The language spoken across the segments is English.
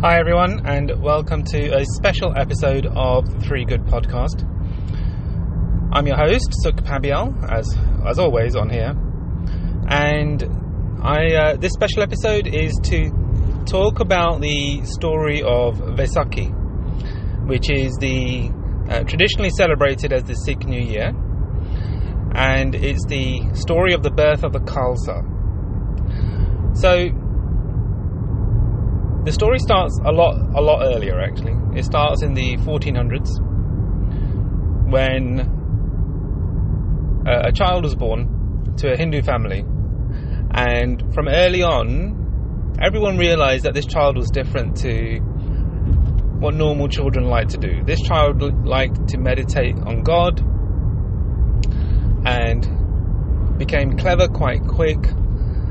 Hi, everyone, and welcome to a special episode of the Three Good Podcast. I'm your host, Sukh Pabial, as as always on here, and I uh, this special episode is to talk about the story of Vaisakhi, which is the uh, traditionally celebrated as the Sikh New Year, and it's the story of the birth of the Khalsa. So the story starts a lot a lot earlier actually. It starts in the 1400s when a, a child was born to a Hindu family, and from early on, everyone realized that this child was different to what normal children like to do. This child liked to meditate on God and became clever quite quick,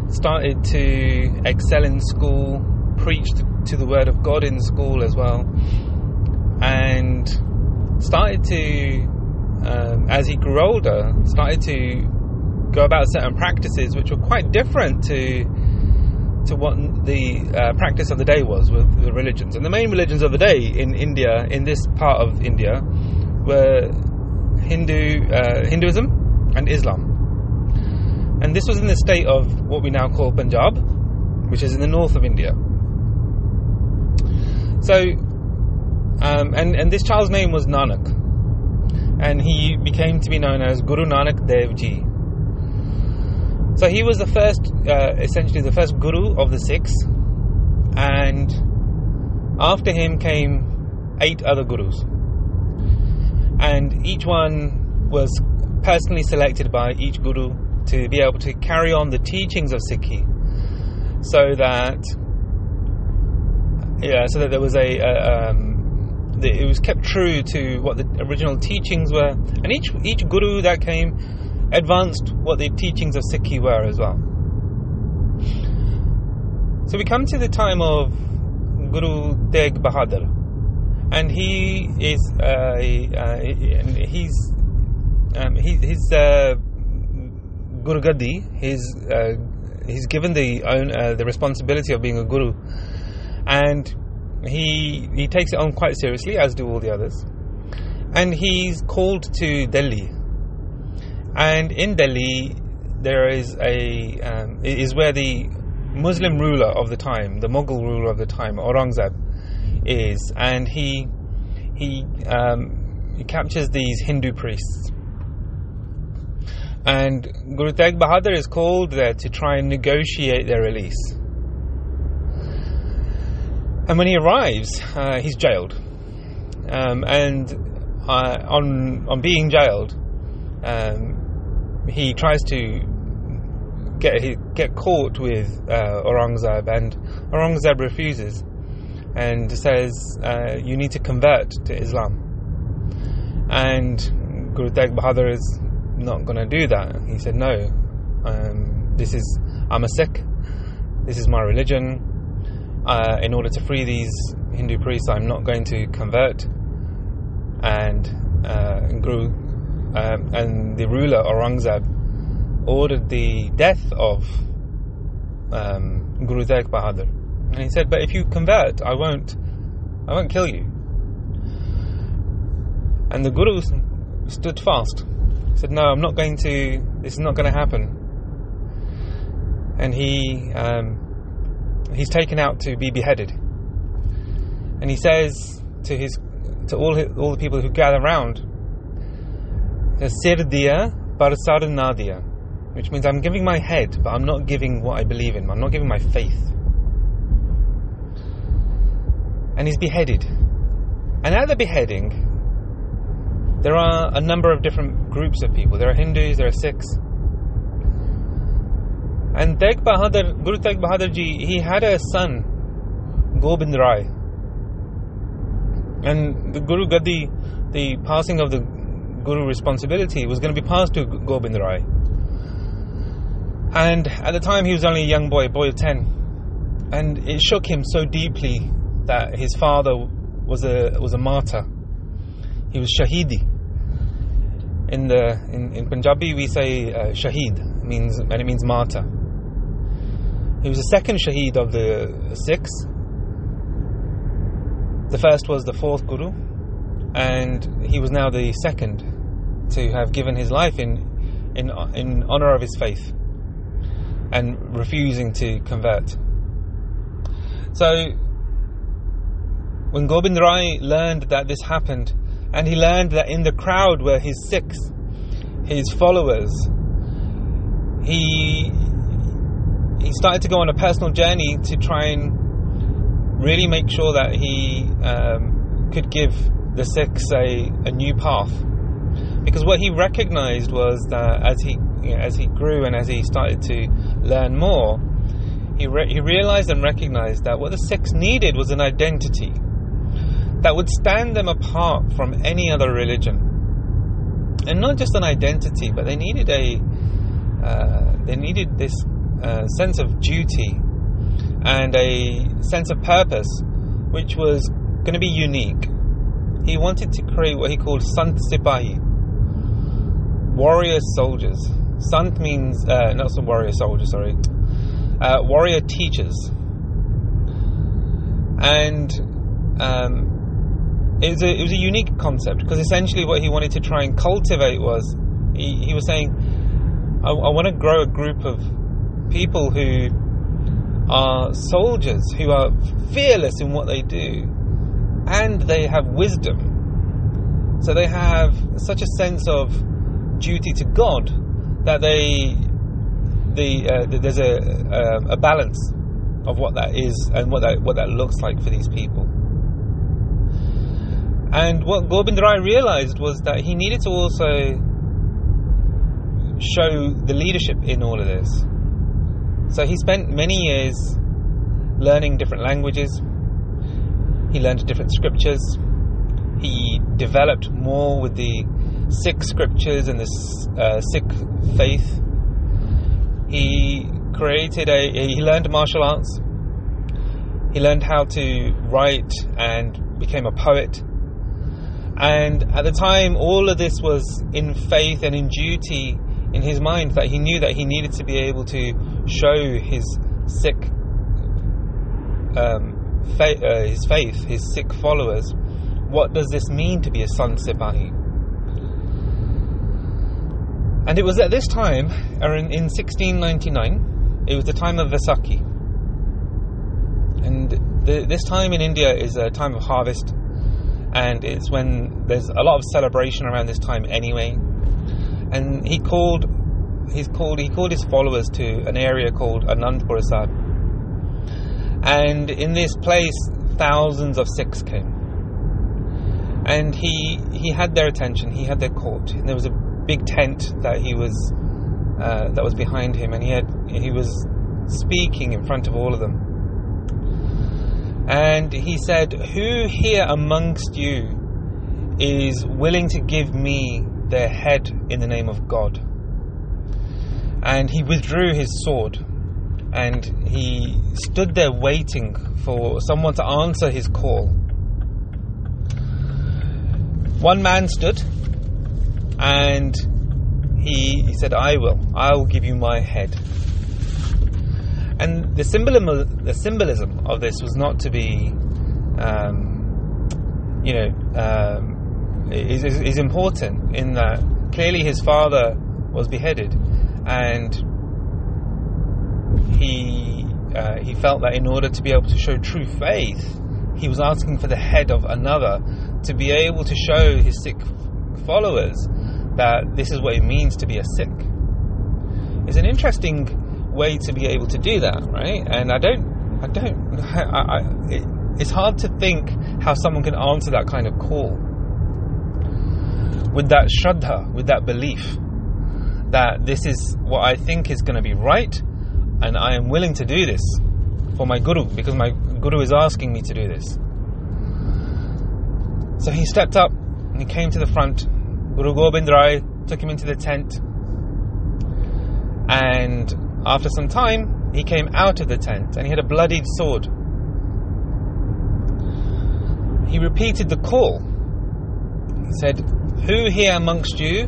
started to excel in school, preached to the Word of God in school as well, and started to, um, as he grew older, started to go about certain practices which were quite different to to what the uh, practice of the day was with the religions. And the main religions of the day in India, in this part of India, were Hindu uh, Hinduism and Islam. And this was in the state of what we now call Punjab, which is in the north of India. So, um, and and this child's name was Nanak, and he became to be known as Guru Nanak Dev Ji. So he was the first, uh, essentially the first guru of the Sikhs. and after him came eight other gurus, and each one was personally selected by each guru to be able to carry on the teachings of Sikhi, so that yeah, so that there was a, a um, the, it was kept true to what the original teachings were, and each each guru that came advanced what the teachings of Sikhi were as well. So we come to the time of Guru Tegh Bahadur, and he is uh, uh, he's um, he, his uh. He's uh, he's given the own uh, the responsibility of being a guru and he he takes it on quite seriously, as do all the others. And he's called to Delhi, and in Delhi there is a um, is where the Muslim ruler of the time, the Mughal ruler of the time, Aurangzeb, is, and he he um, he captures these Hindu priests. And Guru Tegh Bahadur is called there to try and negotiate their release. And when he arrives, uh, he's jailed. Um, and uh, on on being jailed, um, he tries to get get caught with uh, Aurangzeb, and Aurangzeb refuses and says, uh, "You need to convert to Islam." And Guru Tegh Bahadur is not going to do that. He said, "No, um, this is I'm a Sikh. This is my religion." Uh, in order to free these Hindu priests, I'm not going to convert. And uh, Guru um, and the ruler Aurangzeb ordered the death of um, Guru Tegh Bahadur. And he said, "But if you convert, I won't, I won't kill you." And the Guru stood fast. He said, "No, I'm not going to. This is not going to happen." And he um, he's taken out to be beheaded. And he says to his to all his, all the people who gather around, "Sir diya, barsar nadia," which means I'm giving my head, but I'm not giving what I believe in. I'm not giving my faith. And he's beheaded. And at the beheading, there are a number of different groups of people. There are Hindus, there are Sikhs, and Tegh Bahadur, Guru Tegh Bahadur ji, he had a son, Gobind Rai. And the Guru Gadi, the passing of the Guru responsibility was going to be passed to Gobind Rai. And at the time he was only a young boy, a boy of 10. And it shook him so deeply that his father was a was a martyr. He was shahidi. In the in, in Punjabi we say uh, shaheed means and it means martyr. He was the second Shaheed of the Sikhs. The first was the fourth Guru, and he was now the second to have given his life in, in, in honor of his faith and refusing to convert. So, when Gobind Rai learned that this happened, and he learned that in the crowd were his Sikhs, his followers, he he started to go on a personal journey to try and really make sure that he um, could give the Sikhs a, a new path. Because what he recognized was that as he you know, as he grew and as he started to learn more, he, re- he realized and recognized that what the Sikhs needed was an identity that would stand them apart from any other religion. And not just an identity, but they needed a uh, they needed this uh, sense of duty and a sense of purpose, which was going to be unique. He wanted to create what he called Sant Sipahi, warrior soldiers. Sant means uh, not some warrior soldiers, sorry, uh, warrior teachers, and um, it was a it was a unique concept because essentially what he wanted to try and cultivate was he, he was saying, I, I want to grow a group of people who are soldiers who are fearless in what they do, and they have wisdom. So they have such a sense of duty to God that they the, uh, there's a, a, a balance of what that is and what that what that looks like for these people. And what Gobind Rai realized was that he needed to also show the leadership in all of this. So he spent many years learning different languages. He learned different scriptures. He developed more with the Sikh scriptures and the uh, Sikh faith. He created a. He learned martial arts. He learned how to write and became a poet. And at the time, all of this was in faith and in duty in his mind that he knew that he needed to be able to show his Sikh um, fa- uh, his faith, his Sikh followers, what does this mean to be a Sant Sipahi? And it was at this time, in, in 1699, it was the time of Vaisakhi. And the, this time in India is a time of harvest, and it's when there's a lot of celebration around this time anyway. And he called, he's called, he called his followers to an area called Anandpur Sahib. And in this place, thousands of Sikhs came. And he he had their attention. He had their court. And there was a big tent that he was uh, that was behind him, and he had he was speaking in front of all of them. And he said, "Who here amongst you is willing to give me their head in the name of God?" And he withdrew his sword, and he stood there waiting for someone to answer his call. One man stood and he, he said, I will. I will give you my head. And the symbolism, the symbolism of this was not to be, um, you know, um, is, is, is important in that clearly his father was beheaded, and he uh, he felt that in order to be able to show true faith, he was asking for the head of another to be able to show his Sikh followers that this is what it means to be a Sikh. It's an interesting way to be able to do that, right? And I don't, I don't, I, I, it, it's hard to think how someone can answer that kind of call with that shraddha, with that belief that this is what I think is going to be right, and I am willing to do this for my guru because my guru is asking me to do this. So he stepped up and he came to the front. Guru Gobind Rai took him into the tent, and after some time, he came out of the tent and he had a bloodied sword. He repeated the call. He said, Who here amongst you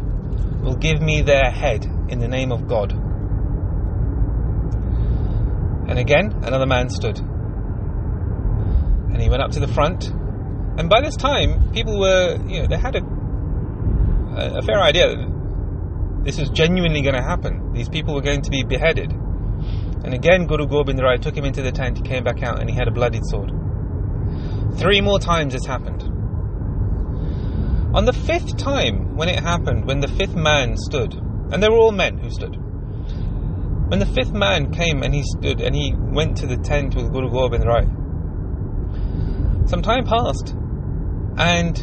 will give me their head in the name of God? And again, another man stood. And he went up to the front And by this time, people were, you know, they had a, a fair idea that this was genuinely going to happen. These people were going to be beheaded. And again, Guru Gobind Rai took him into the tent, he came back out, and he had a bloodied sword. Three more times this happened. On the fifth time, when it happened, when the fifth man stood, and they were all men who stood, when the fifth man came and he stood and he went to the tent with Guru Gobind Rai, some time passed, and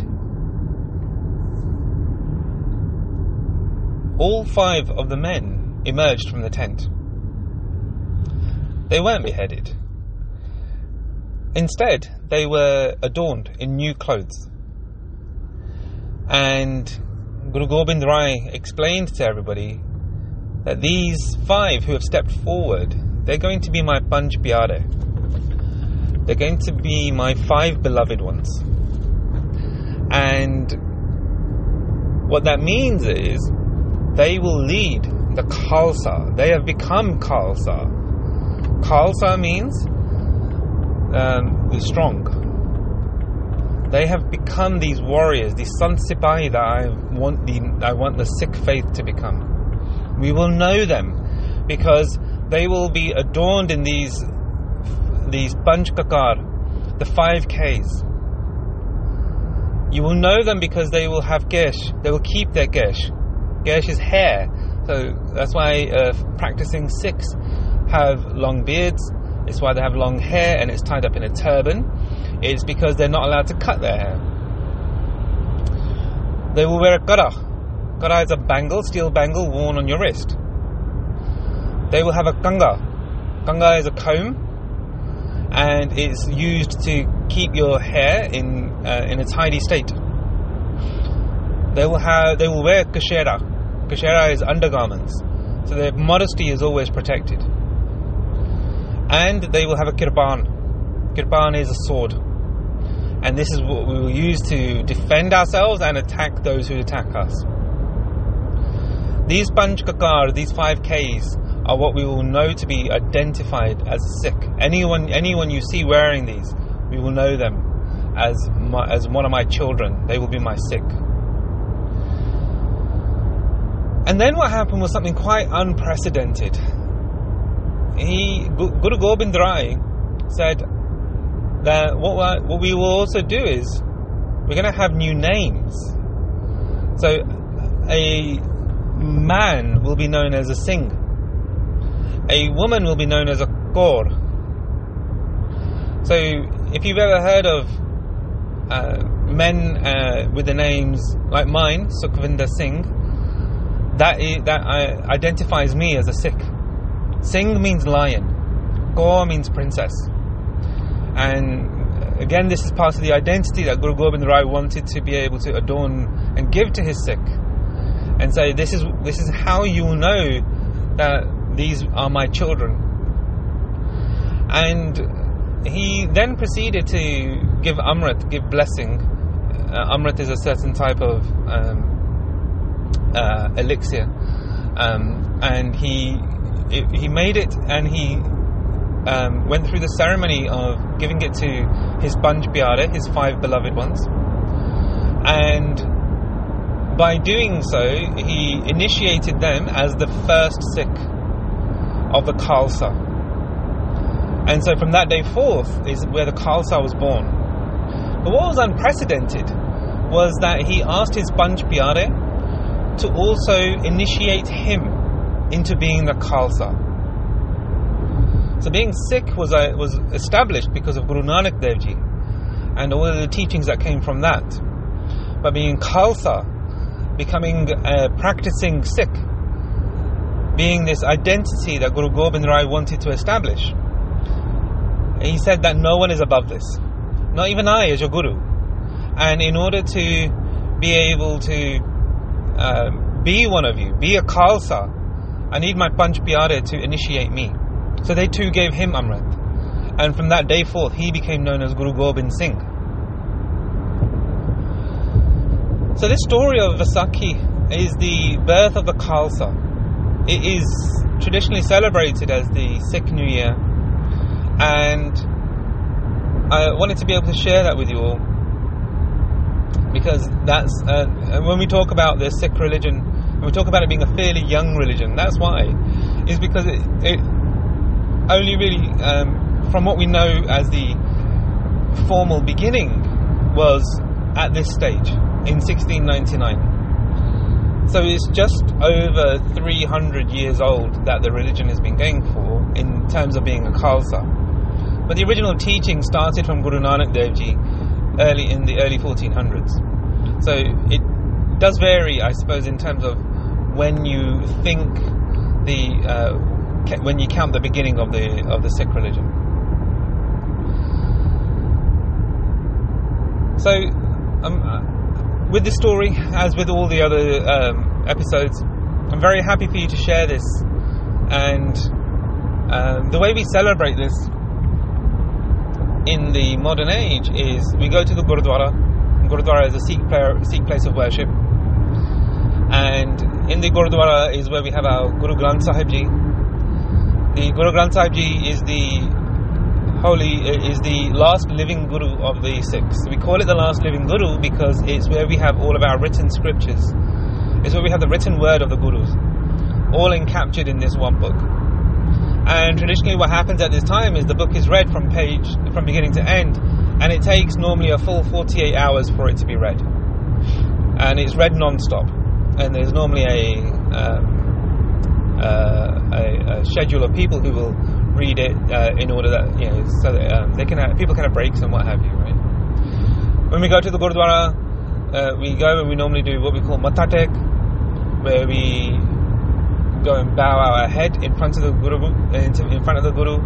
all five of the men emerged from the tent. They weren't beheaded. Instead, they were adorned in new clothes. And Guru Gobind Rai explained to everybody that these five who have stepped forward, they're going to be my Panch Pyare. They're going to be my five beloved ones. And what that means is they will lead the Khalsa. They have become Khalsa. Khalsa means um, the strong. They have become these warriors, these Sant Sipahi that I want the I want the Sikh faith to become. We will know them because they will be adorned in these these Panch Kakar, the five Ks. You will know them because they will have kesh. They will keep their kesh. Kesh is hair, so that's why uh, practicing Sikhs have long beards. It's why they have long hair and it's tied up in a turban. It's because they're not allowed to cut their hair. They will wear a kara, Kara is a bangle, steel bangle worn on your wrist. They will have a kanga. Kanga is a comb, and it's used to keep your hair in uh, in a tidy state. They will have they will wear kashera. Kashera is undergarments, so their modesty is always protected. And they will have a kirpan. Kirpan is a sword, and this is what we will use to defend ourselves and attack those who attack us. These Panch Kakar, these five Ks, are what we will know to be identified as Sikh. Anyone, anyone you see wearing these, we will know them as my, as one of my children. They will be my Sikh. And then what happened was something quite unprecedented. He, Guru Gobind Rai, said that what, what we will also do is we're going to have new names. So a man will be known as a Singh. A woman will be known as a Kaur. So, if you've ever heard of uh, men uh, with the names like mine, Sukhvinder Singh, that is, that uh, identifies me as a Sikh. Singh means lion. Kaur means princess. And again, this is part of the identity that Guru Gobind Rai wanted to be able to adorn and give to his Sikh and say this is this is how you know that these are my children and he then proceeded to give amrit give blessing uh, amrit is a certain type of um, uh, elixir um, and he it, he made it and he um, went through the ceremony of giving it to his Pyare, his five beloved ones and by doing so, he initiated them as the first Sikh of the Khalsa. And so from that day forth is where the Khalsa was born. But what was unprecedented was that he asked his Pyare to also initiate him into being the Khalsa. So being Sikh was, uh, was established because of Guru Nanak Dev Ji and all the teachings that came from that. But being Khalsa becoming a practicing Sikh, being this identity that Guru Gobind Rai wanted to establish. He said that no one is above this, not even I as your Guru. And in order to be able to uh, be one of you, be a Khalsa, I need my Panch Pyare to initiate me. So they too gave him Amrit. And from that day forth, he became known as Guru Gobind Singh. So this story of Vaisakhi is the birth of the Khalsa. It is traditionally celebrated as the Sikh New Year, and I wanted to be able to share that with you all. because that's uh, when we talk about the Sikh religion, we talk about it being a fairly young religion, that's why, is because it, it only really, um, from what we know as the formal beginning, was at this stage in 1699. So it's just over 300 years old that the religion has been going for in terms of being a Khalsa. But the original teaching started from Guru Nanak Dev Ji early in the early 1400s. So it does vary, I suppose, in terms of when you think the uh, when you count the beginning of the of the Sikh religion. So, um, uh, with this story, as with all the other um, episodes, I'm very happy for you to share this. And um, the way we celebrate this in the modern age is we go to the Gurdwara. Gurdwara is a Sikh, prayer, Sikh place of worship. And in the Gurdwara is where we have our Guru Granth Sahib Ji. The Guru Granth Sahib Ji is the holy is the last living guru of the Sikhs. We call it the last living guru because it's where we have all of our written scriptures. It's where we have the written word of the gurus, all encaptured in this one book. And traditionally, what happens at this time is the book is read from page from beginning to end, and it takes normally a full 48 hours for it to be read, and it's read non-stop. And there's normally a um, uh, a, a, schedule of people who will read it uh, in order that you know so that um, they can have, people can have breaks and what have you, right? When we go to the Gurdwara, uh, we go and we normally do what we call matatek, where we go and bow our head in front of the guru, in front of the guru,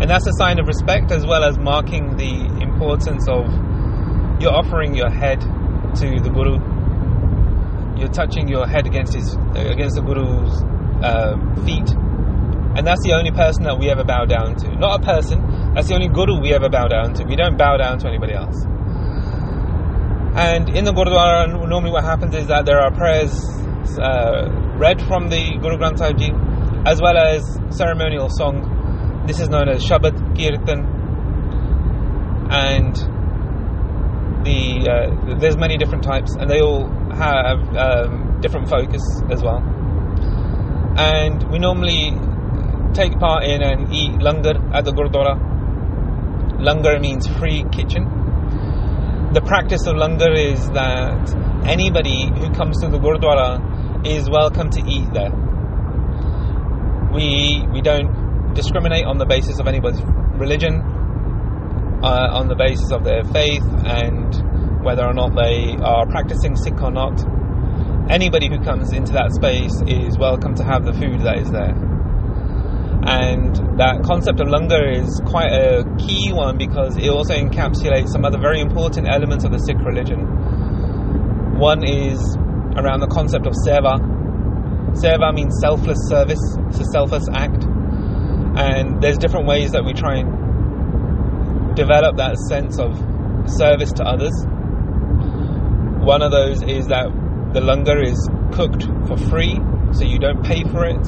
and that's a sign of respect as well as marking the importance of you're offering your head to the guru. You're touching your head against his against the guru's uh, feet, and that's the only person that we ever bow down to. Not a person. That's the only guru we ever bow down to. We don't bow down to anybody else. And in the Gurdwara, normally what happens is that there are prayers uh, read from the Guru Granth Sahib Ji, as well as ceremonial song. This is known as Shabad Kirtan, and the uh, there's many different types, and they all have um, different focus as well. And we normally take part in and eat langar at the Gurdwara. Langar means free kitchen. The practice of langar is that anybody who comes to the Gurdwara is welcome to eat there. We we don't discriminate on the basis of anybody's religion, uh, on the basis of their faith, and whether or not they are practicing Sikh or not. Anybody who comes into that space is welcome to have the food that is there. And that concept of langar is quite a key one because it also encapsulates some other very important elements of the Sikh religion. One is around the concept of seva. Seva means selfless service, it's a selfless act. And there's different ways that we try and develop that sense of service to others. One of those is that the langar is cooked for free, so you don't pay for it.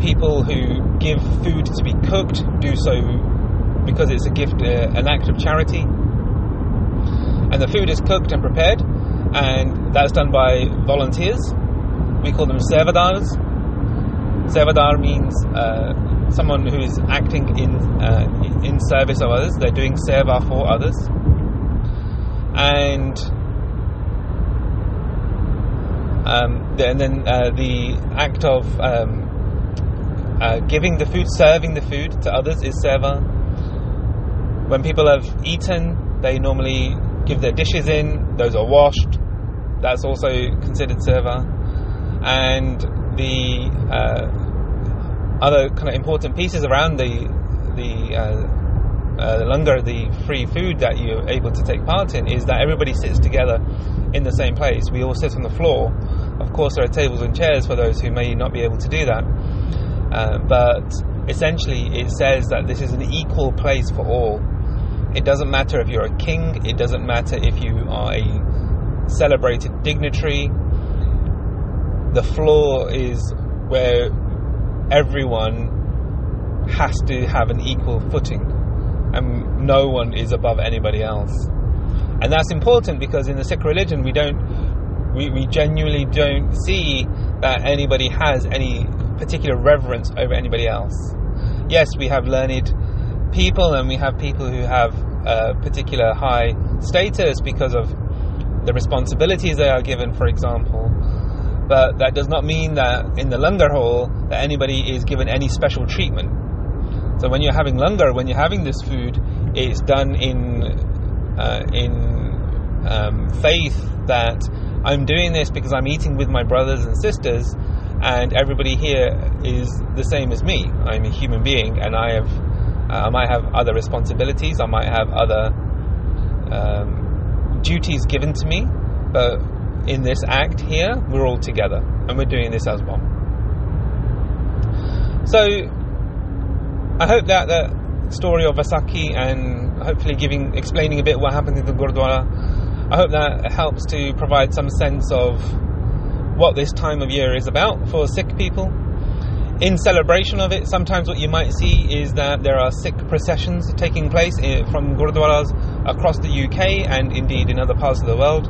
People who give food to be cooked do so because it's a gift, uh, an act of charity. And the food is cooked and prepared, and that's done by volunteers. We call them sevadars. Sevadar means uh, someone who is acting in uh, in service of others. They're doing seva for others, and um, and then uh, the act of um, uh, giving the food, serving the food to others is seva. When people have eaten, they normally give their dishes in, those are washed, that's also considered seva. And the uh, other kind of important pieces around the the uh, langar, the free food that you're able to take part in, is that everybody sits together in the same place. We all sit on the floor. Of course, there are tables and chairs for those who may not be able to do that. Uh, but essentially, it says that this is an equal place for all. It doesn't matter if you're a king, it doesn't matter if you are a celebrated dignitary. The floor is where everyone has to have an equal footing, and no one is above anybody else. and that's important because in the Sikh religion we don't, we, we genuinely don't see that anybody has any particular reverence over anybody else. Yes, we have learned people and we have people who have a particular high status because of the responsibilities they are given, for example. But that does not mean that in the langar hall that anybody is given any special treatment. So when you're having langar, when you're having this food, it's done in uh, in um, faith that I'm doing this because I'm eating with my brothers and sisters, and everybody here is the same as me. I'm a human being, and I have uh, I might have other responsibilities. I might have other um, duties given to me, but in this act here, we're all together, and we're doing this as one. So, I hope that the story of Vaisakhi and hopefully giving, explaining a bit what happened in the Gurdwara, I hope that helps to provide some sense of what this time of year is about for Sikh people in celebration of it, sometimes what you might see is that there are Sikh processions taking place eh, from Gurdwaras across the UK and indeed in other parts of the world.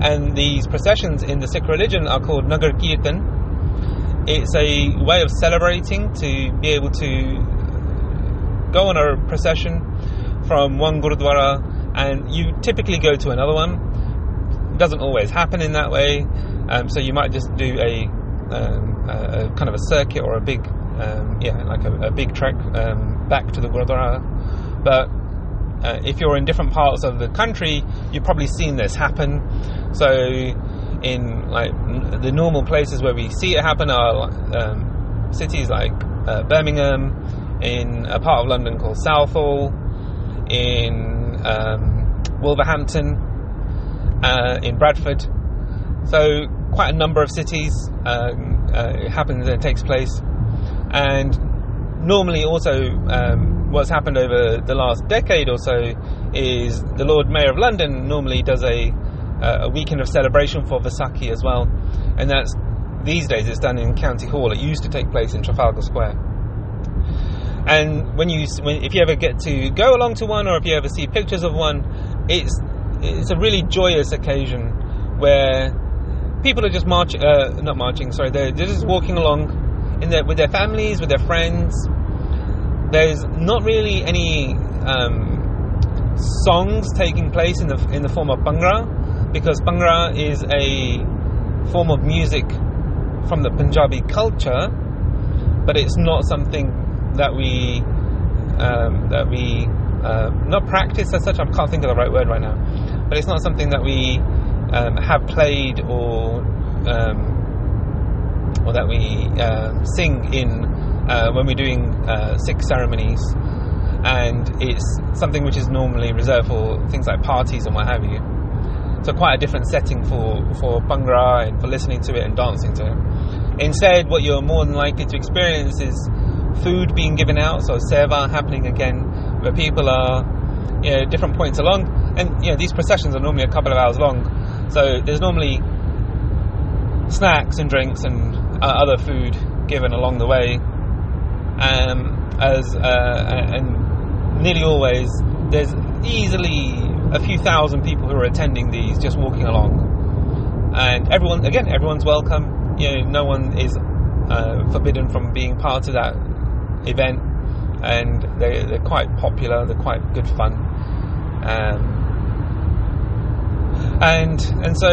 And these processions in the Sikh religion are called Nagar Kirtan. It's a way of celebrating to be able to go on a procession from one Gurdwara and you typically go to another one. It doesn't always happen in that way, um, so you might just do a um, a, kind of a circuit or a big, um, yeah, like a, a big trek um, back to the Gurdwara. But uh, if you're in different parts of the country, you've probably seen this happen. So, in like the normal places where we see it happen are um, cities like uh, Birmingham, in a part of London called Southall, in um, Wolverhampton, uh, in Bradford. So, quite a number of cities. Um, uh, it happens and it takes place. And normally, also, um, what's happened over the last decade or so is the Lord Mayor of London normally does a uh, a weekend of celebration for Vaisakhi as well, and that's these days it's done in County Hall. It used to take place in Trafalgar Square. And when you, when, if you ever get to go along to one, or if you ever see pictures of one, it's it's a really joyous occasion where people are just marching, uh, not marching, sorry, they're, they're just walking along in their, with their families, with their friends. There's not really any um, songs taking place in the in the form of bhangra, because bhangra is a form of music from the Punjabi culture, but it's not something that we um, that we uh, not practice as such. I can't think of the right word right now, but it's not something that we um, have played or um, or that we uh, sing in uh, when we're doing uh, Sikh ceremonies, and it's something which is normally reserved for things like parties and what have you. So quite a different setting for for bhangra and for listening to it and dancing to it. Instead, what you're more than likely to experience is food being given out, so seva happening again, where people are you know, different points along, and you know these processions are normally a couple of hours long. So there's normally snacks and drinks and uh, other food given along the way, um, as uh, and nearly always there's easily a few thousand people who are attending these just walking along, and everyone again everyone's welcome. You know, no one is uh, forbidden from being part of that event, and they, they're quite popular. They're quite good fun. Um, and and so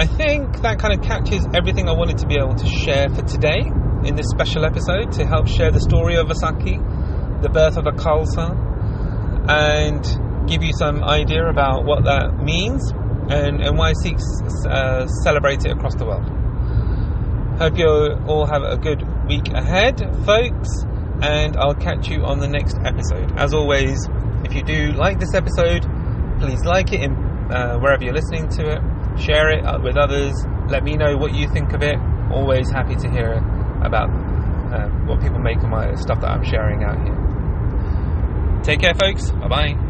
I think that kind of catches everything I wanted to be able to share for today in this special episode to help share the story of Vaisakhi, the birth of a Khalsa, and give you some idea about what that means and, and why Sikhs uh, celebrate it across the world. Hope you all have a good week ahead, folks, and I'll catch you on the next episode. As always, if you do like this episode, please like it in, uh, wherever you're listening to it. Share it with others. Let me know what you think of it. Always happy to hear about uh, what people make of my stuff that I'm sharing out here. Take care, folks. Bye bye.